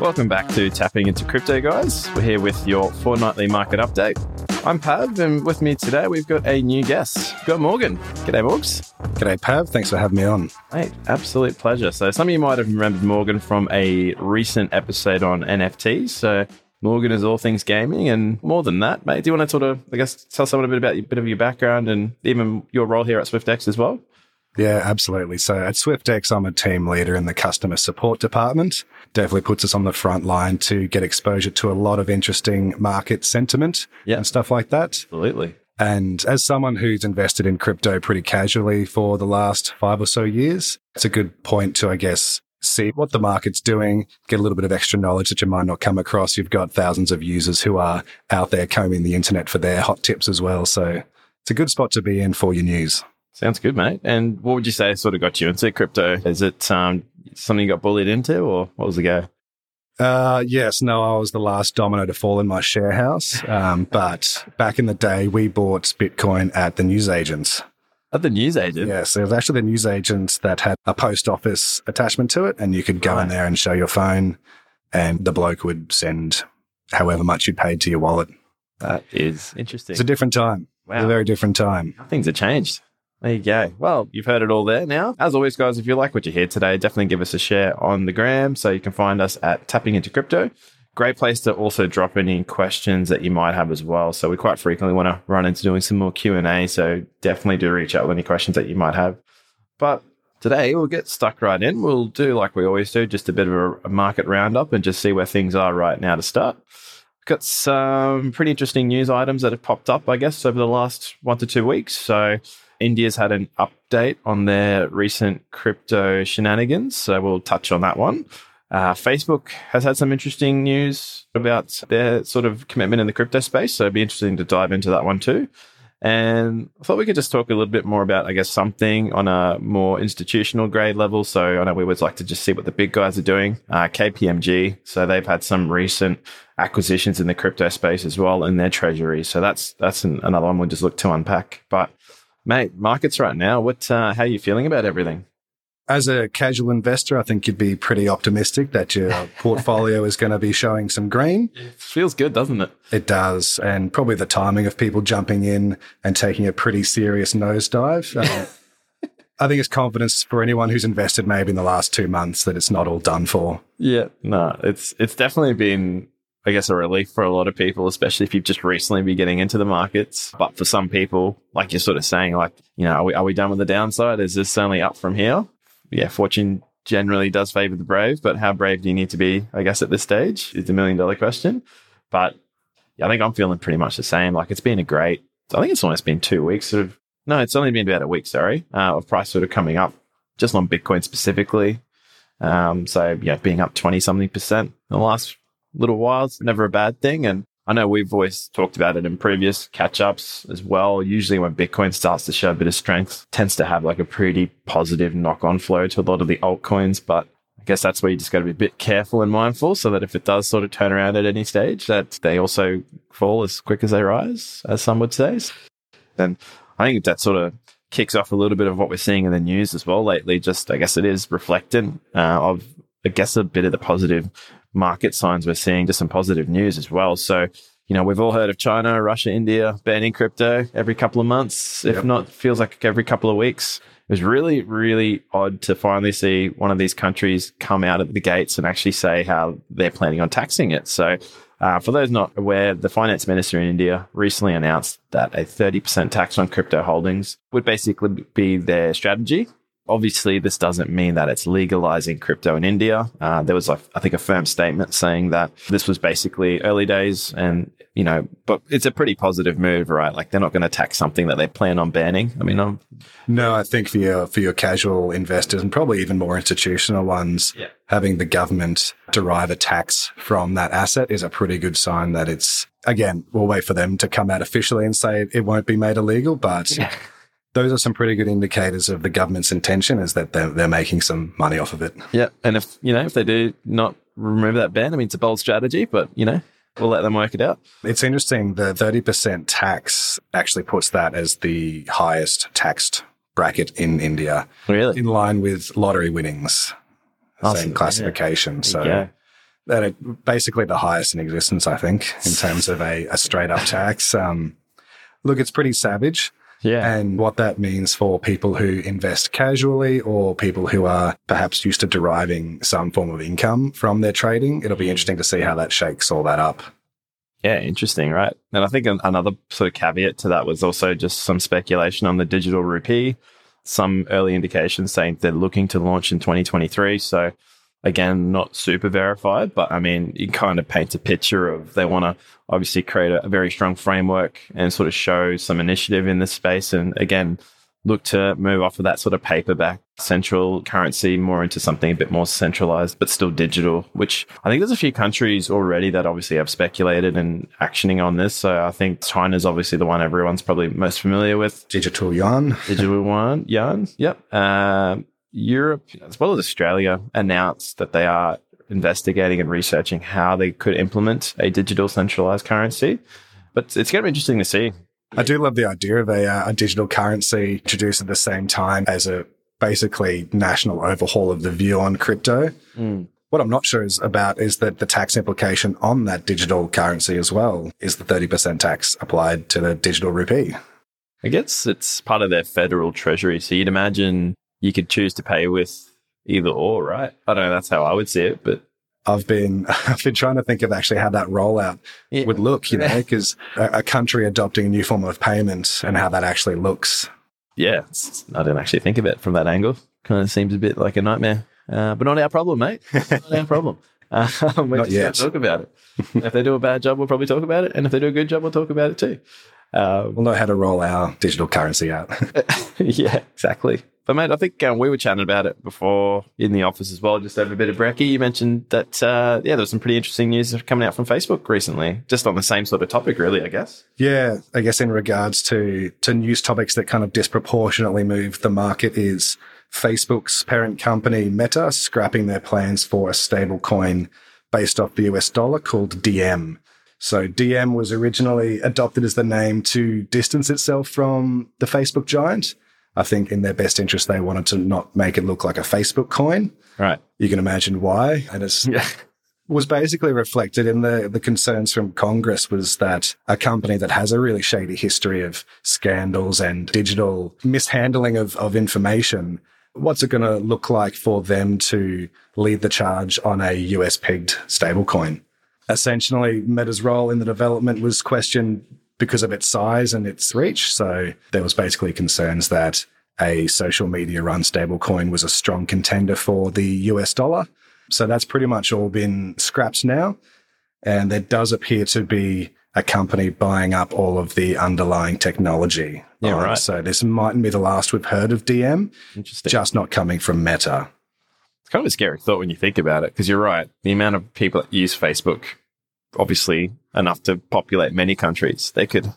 Welcome back to Tapping into Crypto, guys. We're here with your fortnightly market update. I'm Pav, and with me today we've got a new guest. We've got Morgan. G'day, Morgs. G'day, Pav. Thanks for having me on. Mate, absolute pleasure. So, some of you might have remembered Morgan from a recent episode on NFTs. So, Morgan is all things gaming, and more than that, mate. Do you want to sort of, I guess, tell someone a bit about a bit of your background and even your role here at Swyftx as well? Yeah, absolutely. So at Swyftx, I'm a team leader in the customer support department. Definitely puts us on the front line to get exposure to a lot of interesting market sentiment Yeah. and stuff like that. Absolutely. And as someone who's invested in crypto pretty casually for the last five or so years, it's a good point to, I guess, see what the market's doing, get a little bit of extra knowledge that you might not come across. You've got thousands of users who are out there combing the internet for their hot tips as well. So it's a good spot to be in for your news. Sounds good, mate. And what would you say sort of got you into crypto? Is it um, something you got bullied into, or what was the go? Uh, yes, no, I was the last domino to fall in my share house. Um, but back in the day, we bought Bitcoin at the newsagents. At the newsagent. Yes, it was actually the newsagents that had a post office attachment to it, and you could go Right. in there and show your phone, and the bloke would send however much you paid to your wallet. That is interesting. It's a different time. It's Wow. a very different time. Things have changed. There you go. Well, you've heard it all there now. As always, guys, if you like what you hear today, definitely give us a share on the gram. So you can find us at Tapping Into Crypto. Great place to also drop any questions that you might have as well. So we quite frequently want to run into doing some more Q and A. So definitely do reach out with any questions that you might have. But today we'll get stuck right in. We'll do like we always do, just a bit of a market roundup and just see where things are right now to start. Got some pretty interesting news items that have popped up, I guess, over the last one to two weeks. So India's had an update on their recent crypto shenanigans. So we'll touch on that one. Uh, Facebook has had some interesting news about their sort of commitment in the crypto space. So it'd be interesting to dive into that one too. And I thought we could just talk a little bit more about, I guess, something on a more institutional grade level. So I know we always like to just see what the big guys are doing. Uh, KPMG. So they've had some recent acquisitions in the crypto space as well in their treasury. So that's that's an, another one we'll just look to unpack. But mate, markets right now. What? Uh, how are you feeling about everything? As a casual investor, I think you'd be pretty optimistic that your portfolio is going to be showing some green. Feels good, doesn't it? It does. And probably the timing of people jumping in and taking a pretty serious nosedive. Um, I think it's confidence for anyone who's invested maybe in the last two months that it's not all done for. Yeah, no, it's it's definitely been, I guess, a relief for a lot of people, especially if you've just recently been getting into the markets. But for some people, like you're sort of saying, like, you know, are we are we done with the downside? Is this only up from here? Yeah, fortune generally does favor the brave, but how brave do you need to be? I guess at this stage is the million dollar question. But yeah, I think I'm feeling pretty much the same. Like it's been a great. I think it's almost been two weeks. Sort of. No, it's only been about a week. Sorry, uh, of price sort of coming up, just on Bitcoin specifically. Um, so yeah, being up twenty something percent in the last little while is never a bad thing. And I know we've always talked about it in previous catch ups as well. Usually when Bitcoin starts to show a bit of strength, tends to have like a pretty positive knock on flow to a lot of the altcoins. But I guess that's where you just got to be a bit careful and mindful so that if it does sort of turn around at any stage, that they also fall as quick as they rise, as some would say. And I think that sort of kicks off a little bit of what we're seeing in the news as well lately. Just, I guess it is reflected uh, of, I guess, a bit of the positive market signs we're seeing, just some positive news as well. So, you know, we've all heard of China, Russia, India banning crypto every couple of months, if Yep. not, feels like every couple of weeks. It was really, really odd to finally see one of these countries come out of the gates and actually say how they're planning on taxing it. So, uh, for those not aware, the finance minister in India recently announced that a 30% tax on crypto holdings would basically be their strategy. Obviously, this doesn't mean that it's legalizing crypto in India. Uh, there was, like, I think, a firm statement saying that this was basically early days and, you know, but it's a pretty positive move, right? Like, they're not going to tax something that they plan on banning. I mean, I'm, No, I think for your for your casual investors and probably even more institutional ones, Yeah. having the government derive a tax from that asset is a pretty good sign that it's again, we'll wait for them to come out officially and say it won't be made illegal, but those are some pretty good indicators of the government's intention is that they're, they're making some money off of it. Yeah, and if you know if they do not remove that ban, I mean it's a bold strategy, but you know we'll let them work it out. It's interesting. The 30% tax actually puts that as the highest taxed bracket in India, Really? in line with lottery winnings. Oh, Same so- classification. So yeah. that are basically the highest in existence, I think, in terms of a, a straight up tax. Um, look, it's pretty savage. Yeah. And what that means for people who invest casually or people who are perhaps used to deriving some form of income from their trading, it'll be hmm. interesting to see how that shakes all that up. Yeah, interesting, right? And I think another sort of caveat to that was also just some speculation on the digital rupee, some early indications saying they're looking to launch in 2023. So again, not super verified, but I mean, it kind of paints a picture of they want to obviously create a, a, very strong framework and sort of show some initiative in this space. And again, look to move off of that sort of paperback central currency more into something a bit more centralized, but still digital, which I think there's a few countries already that obviously have speculated and actioning on this. So I think China's obviously the one everyone's probably most familiar with. Digital yuan. Digital yuan. Yuan. Yep. Uh, Europe, as well as Australia, announced that they are investigating and researching how they could implement a digital centralized currency. But it's going to be interesting to see. I do love the idea of a, uh, a digital currency introduced at the same time as a basically national overhaul of the view on crypto. Mm. What I'm not sure is about is that the tax implication on that digital currency as well is the 30% tax applied to the digital rupee. I guess it's part of their federal treasury. So you'd imagine you could choose to pay with either or, right? I don't know. That's how I would see it, but I've been I've been trying to think of actually how that rollout yeah. would look, you know, because a, a, country adopting a new form of payment and how that actually looks. Yeah, I didn't actually think of it from that angle. Kind of seems a bit like a nightmare, uh, but not our problem, mate. not our problem. Uh, we not yet. Talk about it. if they do a bad job, we'll probably talk about it, and if they do a good job, we'll talk about it too. Uh, we'll know how to roll our digital currency out. yeah, exactly. But mate, I think um, we were chatting about it before in the office as well, just over a bit of brekkie. You mentioned that uh, yeah, there was some pretty interesting news coming out from Facebook recently, just on the same sort of topic, really. I guess. Yeah, I guess in regards to to news topics that kind of disproportionately move the market is Facebook's parent company Meta scrapping their plans for a stable coin based off the US dollar called Diem. So Diem was originally adopted as the name to distance itself from the Facebook giant. I think in their best interest, they wanted to not make it look like a Facebook coin. Right. You can imagine why. And it's, yeah. was basically reflected in the, the concerns from Congress was that a company that has a really shady history of scandals and digital mishandling of, of information, what's it going to look like for them to lead the charge on a US pegged stablecoin? Essentially, Meta's role in the development was questioned because of its size and its reach. So there was basically concerns that a social media run stablecoin was a strong contender for the US dollar. So that's pretty much all been scrapped now. And there does appear to be a company buying up all of the underlying technology. Yeah, um, right. So this mightn't be the last we've heard of Diem. Interesting. Just not coming from Meta. It's kind of a scary thought when you think about it, because you're right. The amount of people that use Facebook obviously enough to populate many countries. They could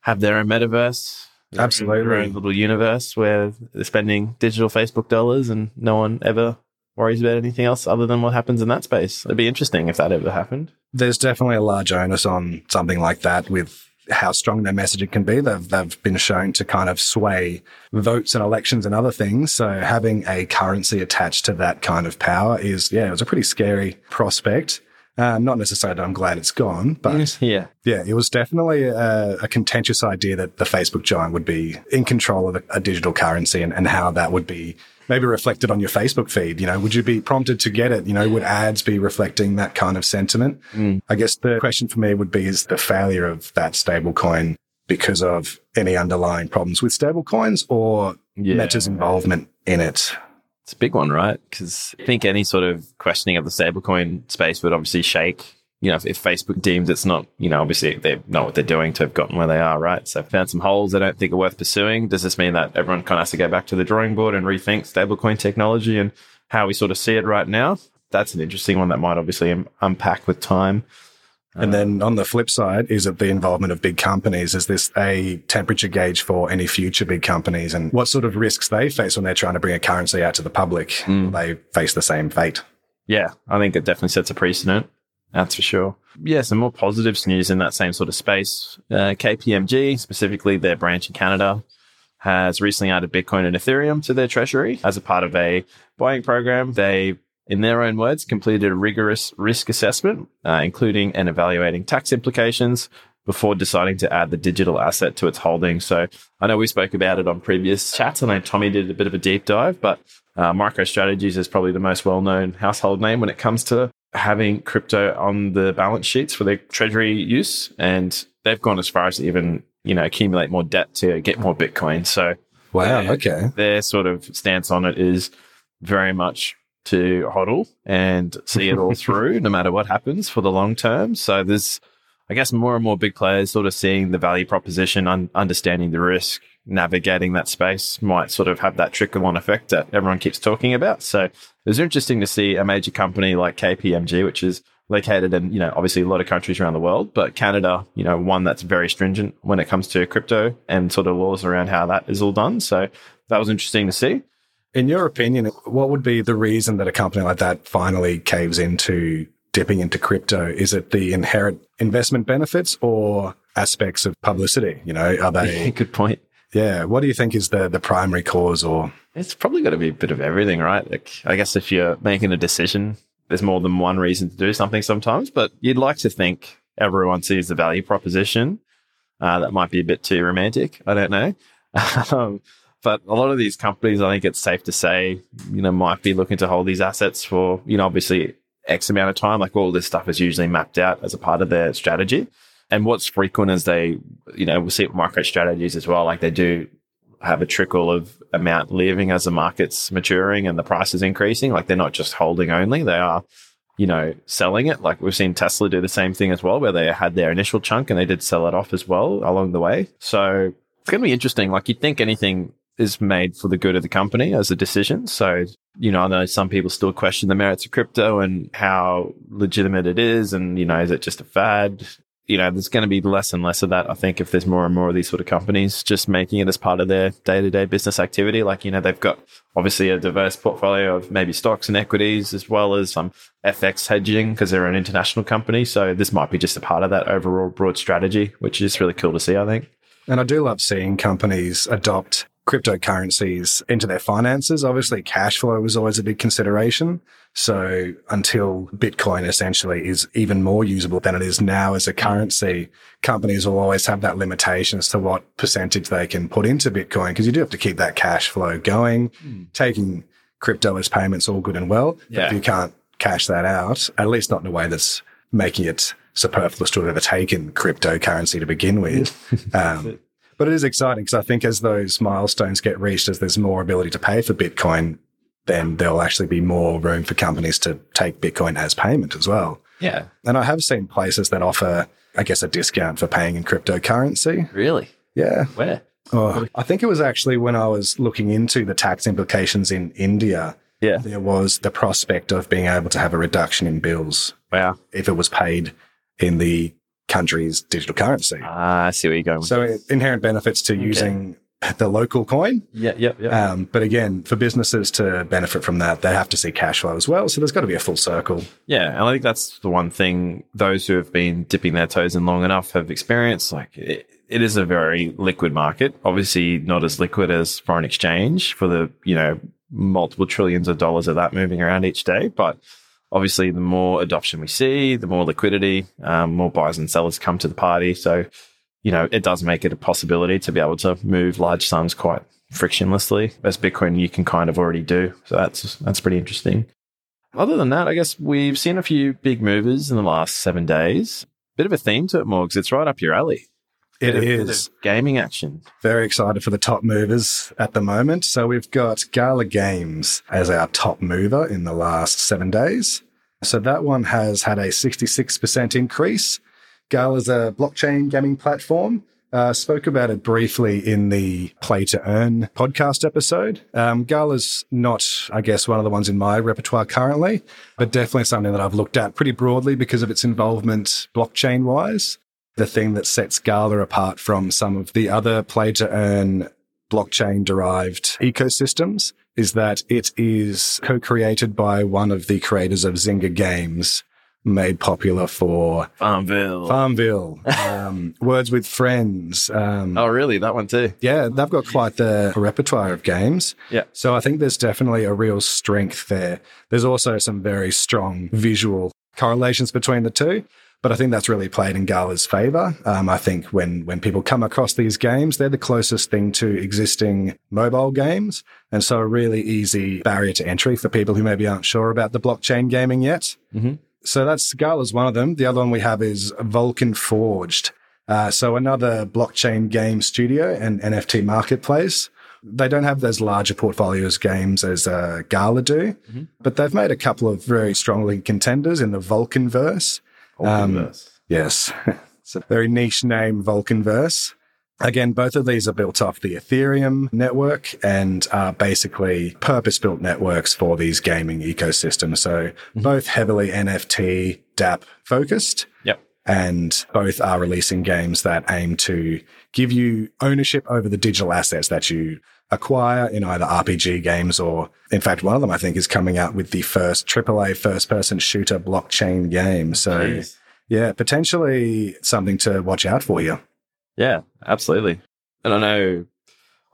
have their own metaverse, their absolutely, own, their own little universe where they're spending digital Facebook dollars, and no one ever worries about anything else other than what happens in that space. It'd be interesting if that ever happened. There's definitely a large onus on something like that with how strong their messaging can be. They've, they've been shown to kind of sway votes and elections and other things. So having a currency attached to that kind of power is, yeah, it was a pretty scary prospect. Uh, not necessarily that I'm glad it's gone, but yeah, yeah, it was definitely a, a, contentious idea that the Facebook giant would be in control of a, a digital currency and, and how that would be maybe reflected on your Facebook feed. You know, would you be prompted to get it? You know, would ads be reflecting that kind of sentiment? Mm. I guess the question for me would be, is the failure of that stablecoin because of any underlying problems with stablecoins or yeah. Meta's involvement in it? It's a big one, right? Because I think any sort of questioning of the stablecoin space would obviously shake. You know, if, if, Facebook deems it's not, you know, obviously they know what they're doing to have gotten where they are, right? So found some holes they don't think are worth pursuing. Does this mean that everyone kind of has to go back to the drawing board and rethink stablecoin technology and how we sort of see it right now? That's an interesting one that might obviously unpack with time. And then on the flip side, is it the involvement of big companies? Is this a temperature gauge for any future big companies and what sort of risks they face when they're trying to bring a currency out to the public? Mm. They face the same fate. Yeah, I think it definitely sets a precedent. That's for sure. Yeah, some more positives news in that same sort of space. Uh, KPMG, specifically their branch in Canada, has recently added Bitcoin and Ethereum to their treasury as a part of a buying program. They in their own words, completed a rigorous risk assessment, uh, including and evaluating tax implications before deciding to add the digital asset to its holding. So I know we spoke about it on previous chats, and I know Tommy did a bit of a deep dive, but uh, MicroStrategies is probably the most well-known household name when it comes to having crypto on the balance sheets for their treasury use, and they've gone as far as to even you know accumulate more debt to get more Bitcoin. So wow, okay, their sort of stance on it is very much to hodl and see it all through, no matter what happens for the long term. So there's, I guess, more and more big players sort of seeing the value proposition, un- understanding the risk, navigating that space might sort of have that trickle on effect that everyone keeps talking about. So it was interesting to see a major company like KPMG, which is located in, you know, obviously a lot of countries around the world, but Canada, you know, one that's very stringent when it comes to crypto and sort of laws around how that is all done. So that was interesting to see. In your opinion, what would be the reason that a company like that finally caves into dipping into crypto? Is it the inherent investment benefits or aspects of publicity? You know, are they good point? Yeah. What do you think is the the primary cause or it's probably got to be a bit of everything, right? Like I guess if you're making a decision, there's more than one reason to do something sometimes, but you'd like to think everyone sees the value proposition. Uh, that might be a bit too romantic. I don't know. um, but a lot of these companies, I think it's safe to say, you know, might be looking to hold these assets for, you know, obviously X amount of time. Like all this stuff is usually mapped out as a part of their strategy. And what's frequent is they, you know, we'll see MicroStrategies as well. Like they do have a trickle of amount leaving as the market's maturing and the price is increasing. Like they're not just holding only, they are, you know, selling it. Like we've seen Tesla do the same thing as well, where they had their initial chunk and they did sell it off as well along the way. So it's going to be interesting. Like you'd think anything is made for the good of the company as a decision. So, you know, I know some people still question the merits of crypto and how legitimate it is. And, you know, is it just a fad? You know, there's going to be less and less of that. I think if there's more and more of these sort of companies just making it as part of their day to day business activity, like, you know, they've got obviously a diverse portfolio of maybe stocks and equities as well as some FX hedging because they're an international company. So this might be just a part of that overall broad strategy, which is really cool to see, I think. And I do love seeing companies adopt cryptocurrencies into their finances. Obviously, cash flow is always a big consideration. So until Bitcoin essentially is even more usable than it is now as a currency, companies will always have that limitation as to what percentage they can put into Bitcoin because you do have to keep that cash flow going. Mm. Taking crypto as payments all good and well. Yeah. But if you can't cash that out, at least not in a way that's making it superfluous to have ever taken cryptocurrency to begin with. Um, but it is exciting because I think as those milestones get reached, as there's more ability to pay for Bitcoin, then there'll actually be more room for companies to take Bitcoin as payment as well. Yeah. And I have seen places that offer, I guess, a discount for paying in cryptocurrency. Really? Yeah. Where? Oh, I think it was actually when I was looking into the tax implications in India. Yeah. There was the prospect of being able to have a reduction in bills. Wow. If it was paid in the country's digital currency. Ah, I see where you're going. so inherent benefits to using the local coin. Yeah, yeah, yeah. Um, but again, for businesses to benefit from that, they have to see cash flow as well. So there's got to be a full circle. Yeah, and I think that's the one thing those who have been dipping their toes in long enough have experienced. Like it, it is a very liquid market. Obviously, not as liquid as foreign exchange for the you know multiple trillions of dollars of that moving around each day, but obviously, the more adoption we see, the more liquidity, um, more buyers and sellers come to the party. So, you know, it does make it a possibility to be able to move large sums quite frictionlessly, as Bitcoin you can kind of already do. So that's that's pretty interesting. Other than that, I guess we've seen a few big movers in the last seven days. Bit of a theme to it, Morgs. It's right up your alley. It is gaming action. Very excited for the top movers at the moment. So we've got Gala Games as our top mover in the last seven days. So that one has had a 66% increase. Gala is a blockchain gaming platform. Uh, spoke about it briefly in the Play to Earn podcast episode. Um, Gala's not, I guess, one of the ones in my repertoire currently, but definitely something that I've looked at pretty broadly because of its involvement blockchain wise the thing that sets Gala apart from some of the other play to earn blockchain derived ecosystems is that it is co-created by one of the creators of Zynga Games, made popular for Farmville. Farmville, um, Words with Friends. Um, oh, really? That one too? Yeah, they've got quite the repertoire of games. Yeah. So I think there's definitely a real strength there. There's also some very strong visual correlations between the two. But I think that's really played in Gala's favor. Um, I think when, when people come across these games, they're the closest thing to existing mobile games. And so a really easy barrier to entry for people who maybe aren't sure about the blockchain gaming yet. Mm-hmm. So that's Gala's one of them. The other one we have is Vulcan Forged. Uh, so another blockchain game studio and NFT marketplace. They don't have those larger portfolios games as uh, Gala do, mm-hmm. but they've made a couple of very strongly contenders in the Vulcanverse. Um, yes. it's a very niche name, Vulcanverse. Again, both of these are built off the Ethereum network and are basically purpose built networks for these gaming ecosystems. So mm-hmm. both heavily NFT, DApp focused. Yep. And both are releasing games that aim to give you ownership over the digital assets that you acquire in either RPG games or, in fact, one of them I think is coming out with the first AAA first person shooter blockchain game. So, Jeez. yeah, potentially something to watch out for you. Yeah, absolutely. And I know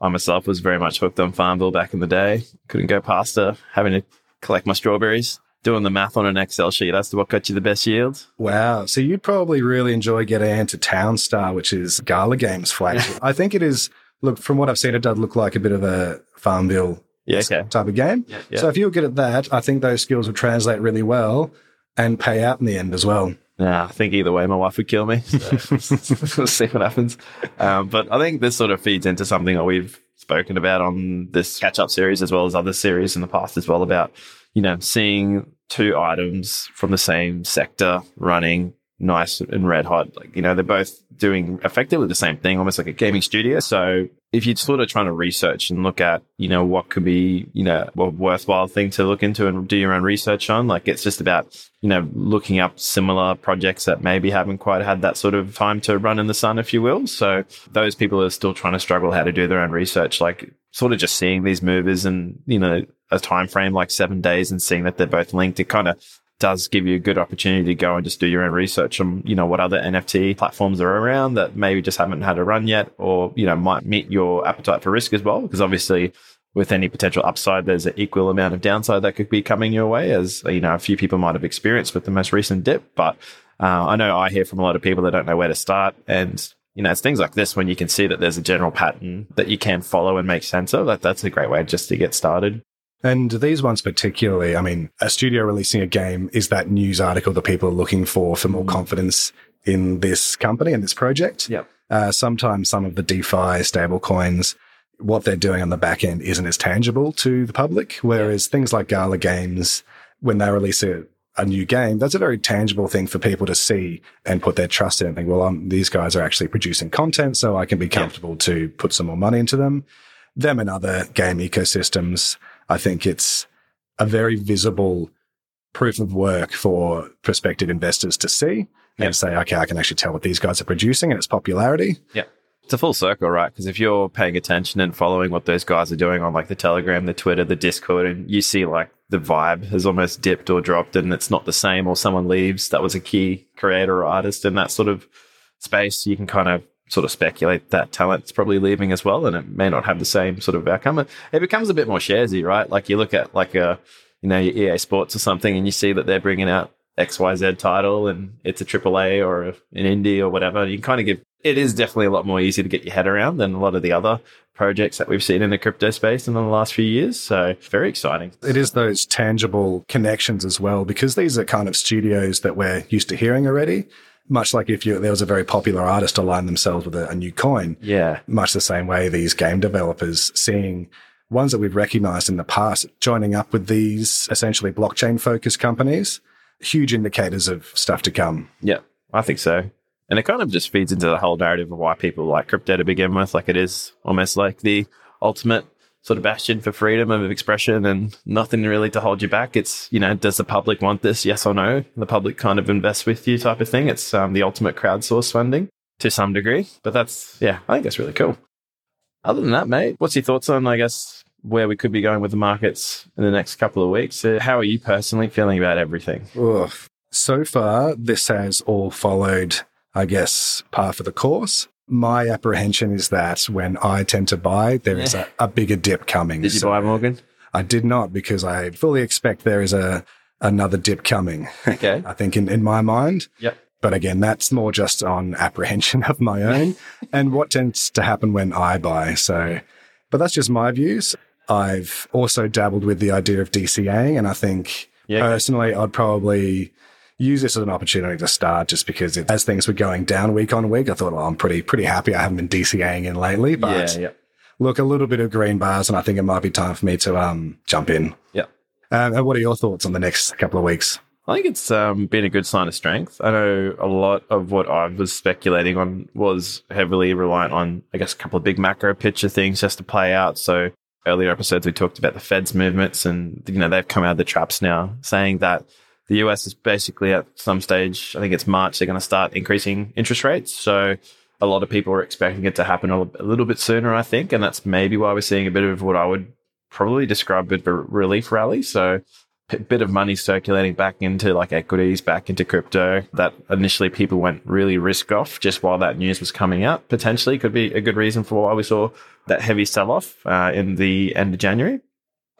I myself was very much hooked on Farmville back in the day. Couldn't go past uh, having to collect my strawberries. Doing the math on an Excel sheet, that's what got you the best yield. Wow. So you'd probably really enjoy getting into Town Star, which is Gala Games flagship. I think it is look, from what I've seen, it does look like a bit of a Farmville yeah, okay. type of game. Yeah, yeah. So if you're good at that, I think those skills would translate really well and pay out in the end as well. Yeah, I think either way, my wife would kill me. So we'll see what happens. Um, but I think this sort of feeds into something that we've spoken about on this catch up series as well as other series in the past as well about, you know, seeing two items from the same sector running nice and red hot. Like, you know, they're both doing effectively the same thing, almost like a gaming studio. So if you're sort of trying to research and look at, you know, what could be, you know, a worthwhile thing to look into and do your own research on, like it's just about, you know, looking up similar projects that maybe haven't quite had that sort of time to run in the sun, if you will. So those people are still trying to struggle how to do their own research, like sort of just seeing these movers and, you know, a time frame like seven days and seeing that they're both linked, it kind of does give you a good opportunity to go and just do your own research on, you know, what other NFT platforms are around that maybe just haven't had a run yet or, you know, might meet your appetite for risk as well. Because obviously with any potential upside, there's an equal amount of downside that could be coming your way as, you know, a few people might have experienced with the most recent dip. But uh, I know I hear from a lot of people that don't know where to start. And, you know, it's things like this when you can see that there's a general pattern that you can follow and make sense of. That that's a great way just to get started. And these ones particularly, I mean, a studio releasing a game is that news article that people are looking for for more mm. confidence in this company and this project. Yep. Uh, sometimes some of the DeFi stable coins, what they're doing on the back end isn't as tangible to the public. Whereas yep. things like Gala Games, when they release a, a new game, that's a very tangible thing for people to see and put their trust in and think, well, um, these guys are actually producing content, so I can be comfortable yep. to put some more money into them. Them and other game ecosystems I think it's a very visible proof of work for prospective investors to see and say, okay, I can actually tell what these guys are producing and its popularity. Yeah. It's a full circle, right? Because if you're paying attention and following what those guys are doing on like the Telegram, the Twitter, the Discord, and you see like the vibe has almost dipped or dropped and it's not the same, or someone leaves that was a key creator or artist in that sort of space, you can kind of sort of speculate that talent's probably leaving as well, and it may not have the same sort of outcome. It becomes a bit more sharesy, right? Like you look at like a you know your EA Sports or something, and you see that they're bringing out X Y Z title, and it's a AAA or an indie or whatever. You kind of give it is definitely a lot more easy to get your head around than a lot of the other projects that we've seen in the crypto space in the last few years. So very exciting. It is those tangible connections as well, because these are kind of studios that we're used to hearing already much like if you, there was a very popular artist align themselves with a, a, new coin. Yeah. Much the same way these game developers seeing ones that we've recognized in the past joining up with these essentially blockchain focused companies, huge indicators of stuff to come. Yeah, I think so. And it kind of just feeds into the whole narrative of why people like crypto to begin with. Like it is almost like the ultimate sort of bastion for freedom of expression and nothing really to hold you back. It's, you know, does the public want this? Yes or no? The public kind of invests with you type of thing. It's um, the ultimate crowdsource funding to some degree. But that's, yeah, I think that's really cool. Other than that, mate, what's your thoughts on, I guess, where we could be going with the markets in the next couple of weeks? Uh, how are you personally feeling about everything? Ugh. So far, this has all followed, I guess, par for the course. My apprehension is that when I tend to buy, there is a, a bigger dip coming. Did you So buy Morgan? I did not because I fully expect there is a another dip coming. Okay. I think in, in my mind. Yep. But again, that's more just on apprehension of my own and what tends to happen when I buy. So, but that's just my views. I've also dabbled with the idea of DCAing, and I think Yeah. personally, I'd probably use this as an opportunity to start just because it, as things were going down week on week, I thought, well, I'm pretty, pretty happy I haven't been DCAing in lately, but yeah, yeah. look, a little bit of green bars, and I think it might be time for me to um, jump in. Yeah. Um, and what are your thoughts on the next couple of weeks? I think it's um, been a good sign of strength. I know a lot of what I was speculating on was heavily reliant on, I guess, a couple of big macro picture things just to play out. So earlier episodes we talked about the Fed's movements, and you know they've come out of the traps now, saying that the US is basically at some stage. I think it's March. They're going to start increasing interest rates. So a lot of people are expecting it to happen a, little bit sooner. I think, and that's maybe why we're seeing a bit of what I would probably describe a bit of a relief rally. So a bit of money circulating back into like equities, back into crypto that initially people went really risk off just while that news was coming out. Potentially could be a good reason for why we saw that heavy sell off uh, in the end of January.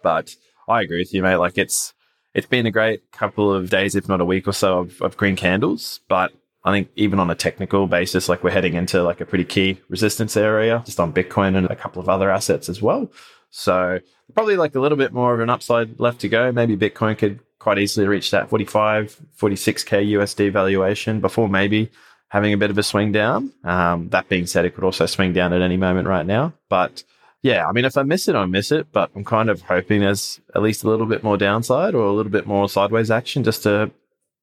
But I agree with you, mate. Like it's it's been a great couple of days, if not a week or so, of, of green candles. But I think even on a technical basis, like we're heading into like a pretty key resistance area just on Bitcoin and a couple of other assets as well. So probably like a little bit more of an upside left to go. Maybe Bitcoin could quite easily reach that 45, 46K USD valuation before maybe having a bit of a swing down. Um, that being said, it could also swing down at any moment right now. But yeah, I mean, if I miss it, I miss it. But I'm kind of hoping there's at least a little bit more downside or a little bit more sideways action just to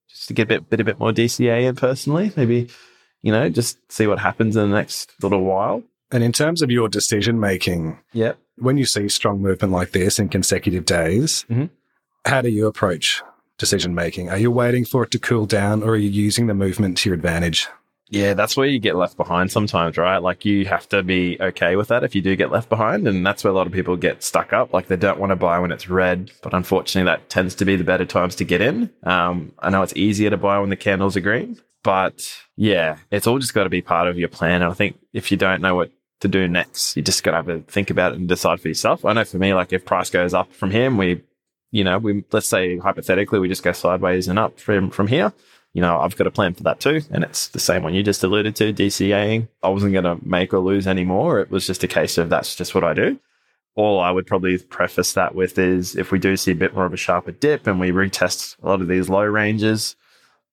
just to get a bit, bit a bit more DCA in personally. Maybe you know just see what happens in the next little while. And in terms of your decision making, Yep. when you see strong movement like this in consecutive days, Mhm. how do you approach decision making? Are you waiting for it to cool down or are you using the movement to your advantage? Yeah, that's where you get left behind sometimes, right? Like you have to be okay with that if you do get left behind. And that's where a lot of people get stuck up. Like they don't want to buy when it's red, but unfortunately that tends to be the better times to get in. Um, I know it's easier to buy when the candles are green, but yeah, it's all just got to be part of your plan. And I think if you don't know what to do next, you just got to have to think about it and decide for yourself. I know for me, like if price goes up from here we, you know, we, let's say hypothetically, we just go sideways and up from, from here you know, I've got a plan for that too. And it's the same one you just alluded to, DCAing. I wasn't going to make or lose anymore. It was just a case of that's just what I do. All I would probably preface that with is if we do see a bit more of a sharper dip and we retest a lot of these low ranges,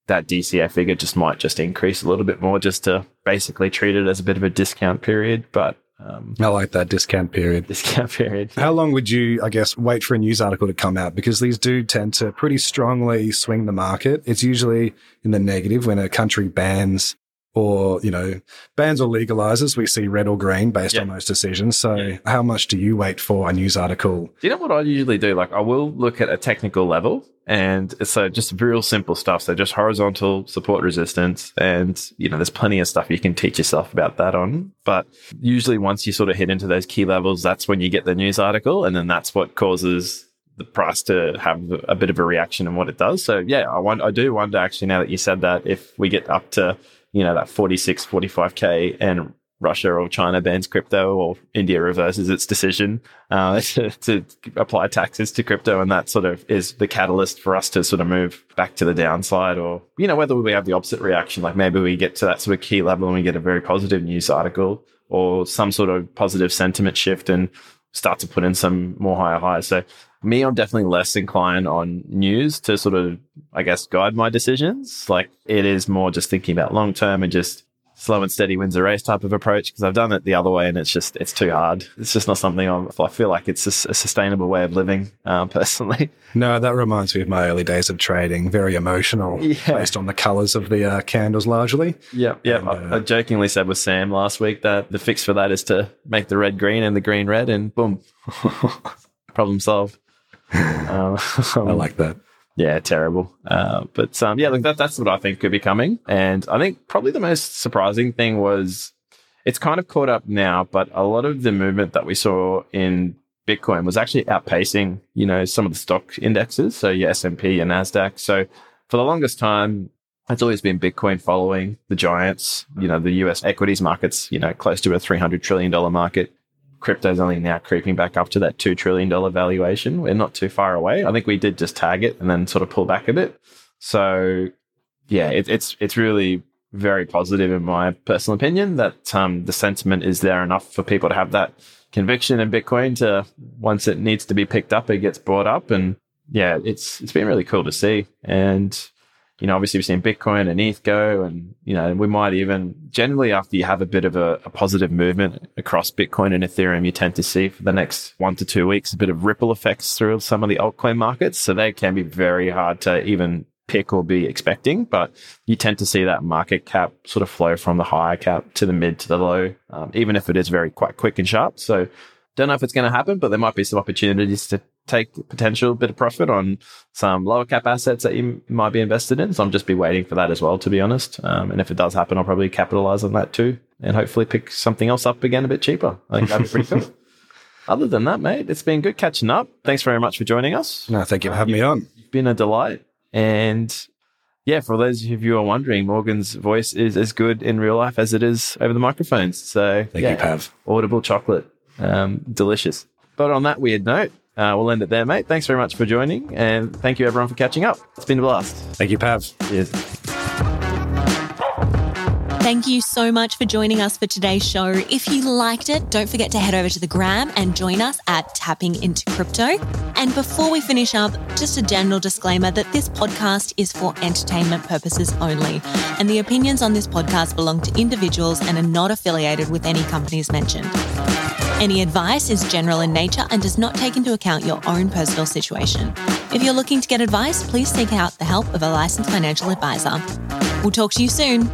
that DCA figure just might just increase a little bit more just to basically treat it as a bit of a discount period. But um, I like that discount period. discount period. How long would you, I guess, wait for a news article to come out? Because these do tend to pretty strongly swing the market. It's usually in the negative when a country bans or, you know, bans or legalizes. We see red or green based Yeah. on those decisions. So Yeah. how much do you wait for a news article? Do you know what I usually do? Like I will look at a technical level and so uh, just real simple stuff. So just horizontal support resistance and you know, there's plenty of stuff you can teach yourself about that on. But usually once you sort of hit into those key levels, that's when you get the news article and then that's what causes the price to have a bit of a reaction and what it does. So yeah, I want, I do wonder actually now that you said that if we get up to, you know, that 46, 45k and Russia or China bans crypto or India reverses its decision uh, to, to apply taxes to crypto. And that sort of is the catalyst for us to sort of move back to the downside or, you know, whether we have the opposite reaction, like maybe we get to that sort of key level and we get a very positive news article or some sort of positive sentiment shift and start to put in some more higher highs. So me, I'm definitely less inclined on news to sort of, I guess, guide my decisions. Like it is more just thinking about long term and just slow and steady wins the race type of approach because I've done it the other way and it's just it's too hard. It's just not something I'm, I feel like it's a sustainable way of living um, personally. No, that reminds me of my early days of trading. Very emotional, Yeah. based on the colors of the uh, candles largely. Yeah, yeah. And, I, uh, I jokingly said with Sam last week that the fix for that is to make the red green and the green red, and boom, problem solved. Um, I like that. Yeah, terrible. Uh, but um, yeah, look, that, that's what I think could be coming. And I think probably the most surprising thing was it's kind of caught up now, but a lot of the movement that we saw in Bitcoin was actually outpacing, you know, some of the stock indexes. So your S&P, your NASDAQ. So for the longest time, it's always been Bitcoin following the giants. You know, the US equities market's, you know, close to a $300 trillion market. Crypto's only now creeping back up to that $2 trillion valuation. We're not too far away. I think we did just tag it and then sort of pull back a bit. So yeah, it, it's, it's really very positive in my personal opinion that um, the sentiment is there enough for people to have that conviction in Bitcoin to once it needs to be picked up, it gets brought up. And yeah, it's it's been really cool to see. And you know, obviously we've seen Bitcoin and ETH go, and you know, we might even generally after you have a bit of a, a, positive movement across Bitcoin and Ethereum, you tend to see for the next one to two weeks a bit of ripple effects through some of the altcoin markets. So they can be very hard to even pick or be expecting, but you tend to see that market cap sort of flow from the high cap to the mid to the low, um, even if it is very quite quick and sharp. So don't know if it's going to happen, but there might be some opportunities to take potential bit of profit on some lower cap assets that you might be invested in. So I'm just be waiting for that as well, to be honest. Um, and if it does happen, I'll probably capitalize on that too and hopefully pick something else up again a bit cheaper. I think that'd be pretty cool. Other than that, mate, it's been good catching up. Thanks very much for joining us. No, thank you for having me on. You've been a delight. And yeah, for those of you who are wondering, Morgan's voice is as good in real life as it is over the microphones. So thank yeah, you, Pav. Audible chocolate. Um, delicious. But on that weird note, uh, we'll end it there, mate. Thanks very much for joining, and thank you everyone for catching up. It's been a blast. Thank you, Pav. Cheers. Thank you so much for joining us for today's show. If you liked it, don't forget to head over to the gram and join us at Tapping into Crypto. And before we finish up, just a general disclaimer that this podcast is for entertainment purposes only. And the opinions on this podcast belong to individuals and are not affiliated with any companies mentioned. Any advice is general in nature and does not take into account your own personal situation. If you're looking to get advice, please seek out the help of a licensed financial advisor. We'll talk to you soon.